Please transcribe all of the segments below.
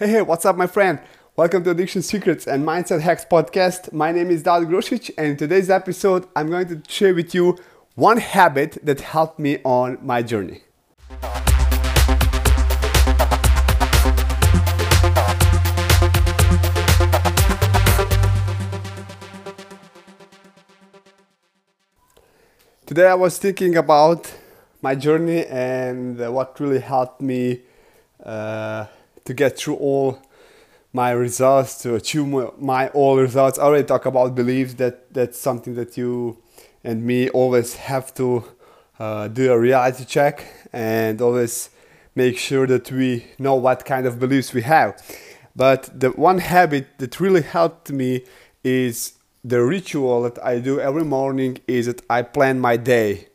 Hey, hey, what's up, my friend? Welcome to Addiction Secrets and Mindset Hacks podcast. My name is Dad Grosic, and in today's episode, I'm going to share with you one habit that helped me on my journey. Today, I was thinking about my journey and what really helped me uh, to get through all my results, to achieve my all results. I already talk about beliefs. That that's something that you and me always have to uh, do a reality check and always make sure that we know what kind of beliefs we have. But the one habit that really helped me is the ritual that I do every morning is that I plan my day.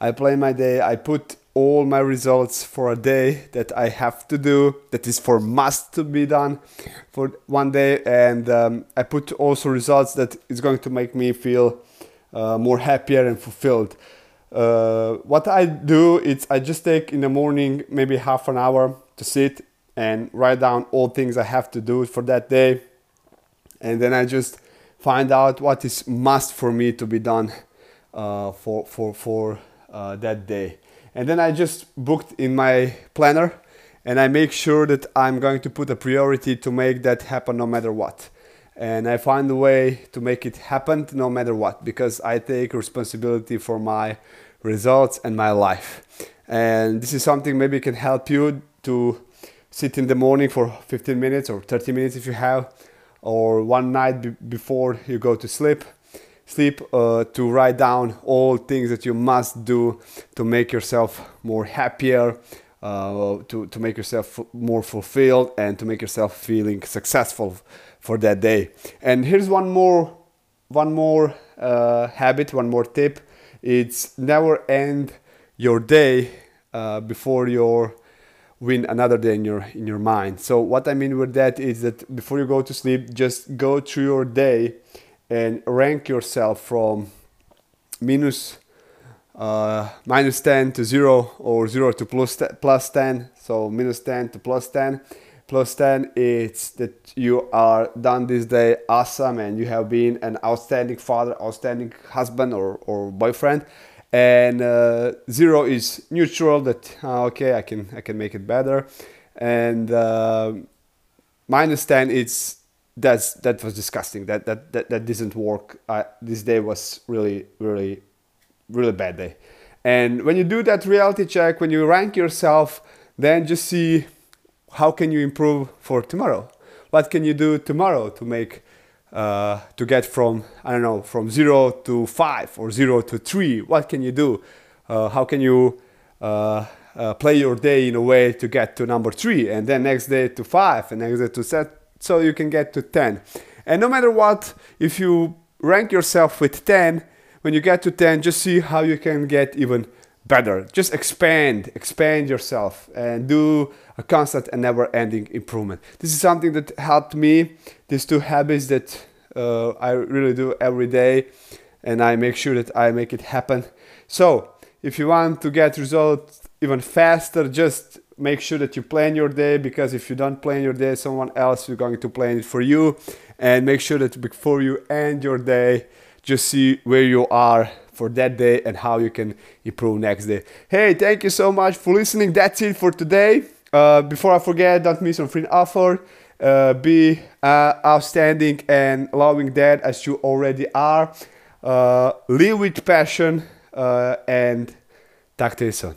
I plan my day, I put all my results for a day that I have to do, that is for must to be done for one day, and um, I put also results that is going to make me feel uh, more happier and fulfilled. Uh, what I do is I just take in the morning maybe half an hour to sit and write down all things I have to do for that day, and then I just find out what is must for me to be done uh, for for for uh, that day and then I just booked in my planner and I make sure that I'm going to put a priority to make that happen no matter what. And I find a way to make it happen no matter what because I take responsibility for my results and my life. And this is something maybe can help you to sit in the morning for 15 minutes or 30 minutes if you have, or one night be- before you go to sleep sleep uh, to write down all things that you must do to make yourself more happier uh, to, to make yourself more fulfilled and to make yourself feeling successful for that day. And here's one more one more uh, habit one more tip. It's never end your day uh, before you win another day in your in your mind. So what i mean with that is that before you go to sleep just go through your day and rank yourself from minus, uh, minus 10 to 0 or 0 to plus, plus 10 so minus 10 to plus 10 plus 10 it's that you are done this day awesome and you have been an outstanding father outstanding husband or, or boyfriend. And uh, zero is neutral that uh, okay i can i can make it better. And uh, minus 10 it's that's that was disgusting. That that that, that didn't work. Uh, this day was really really really bad day. And when you do that reality check, when you rank yourself, then just see how can you improve for tomorrow. What can you do tomorrow to make uh, to get from I don't know from zero to five or zero to three? What can you do? Uh, how can you uh, uh play your day in a way to get to number three, and then next day to five, and next day to set so you can get to 10. And no matter what, if you rank yourself with 10, when you get to 10, just see how you can get even better. Just expand, expand yourself and do a constant and never ending improvement. This is something that helped me, these two habits that uh, I really do every day, and I make sure that I make it happen. So, if you want to get results even faster, just make sure that you plan your day because if you don't plan your day, someone else is going to plan it for you. And make sure that before you end your day, just see where you are for that day and how you can improve next day. Hey, thank you so much for listening. That's it for today. Uh, before I forget, don't miss on free offer. Uh, be uh, outstanding and loving dad as you already are. Uh, live with passion uh, and talk to you soon.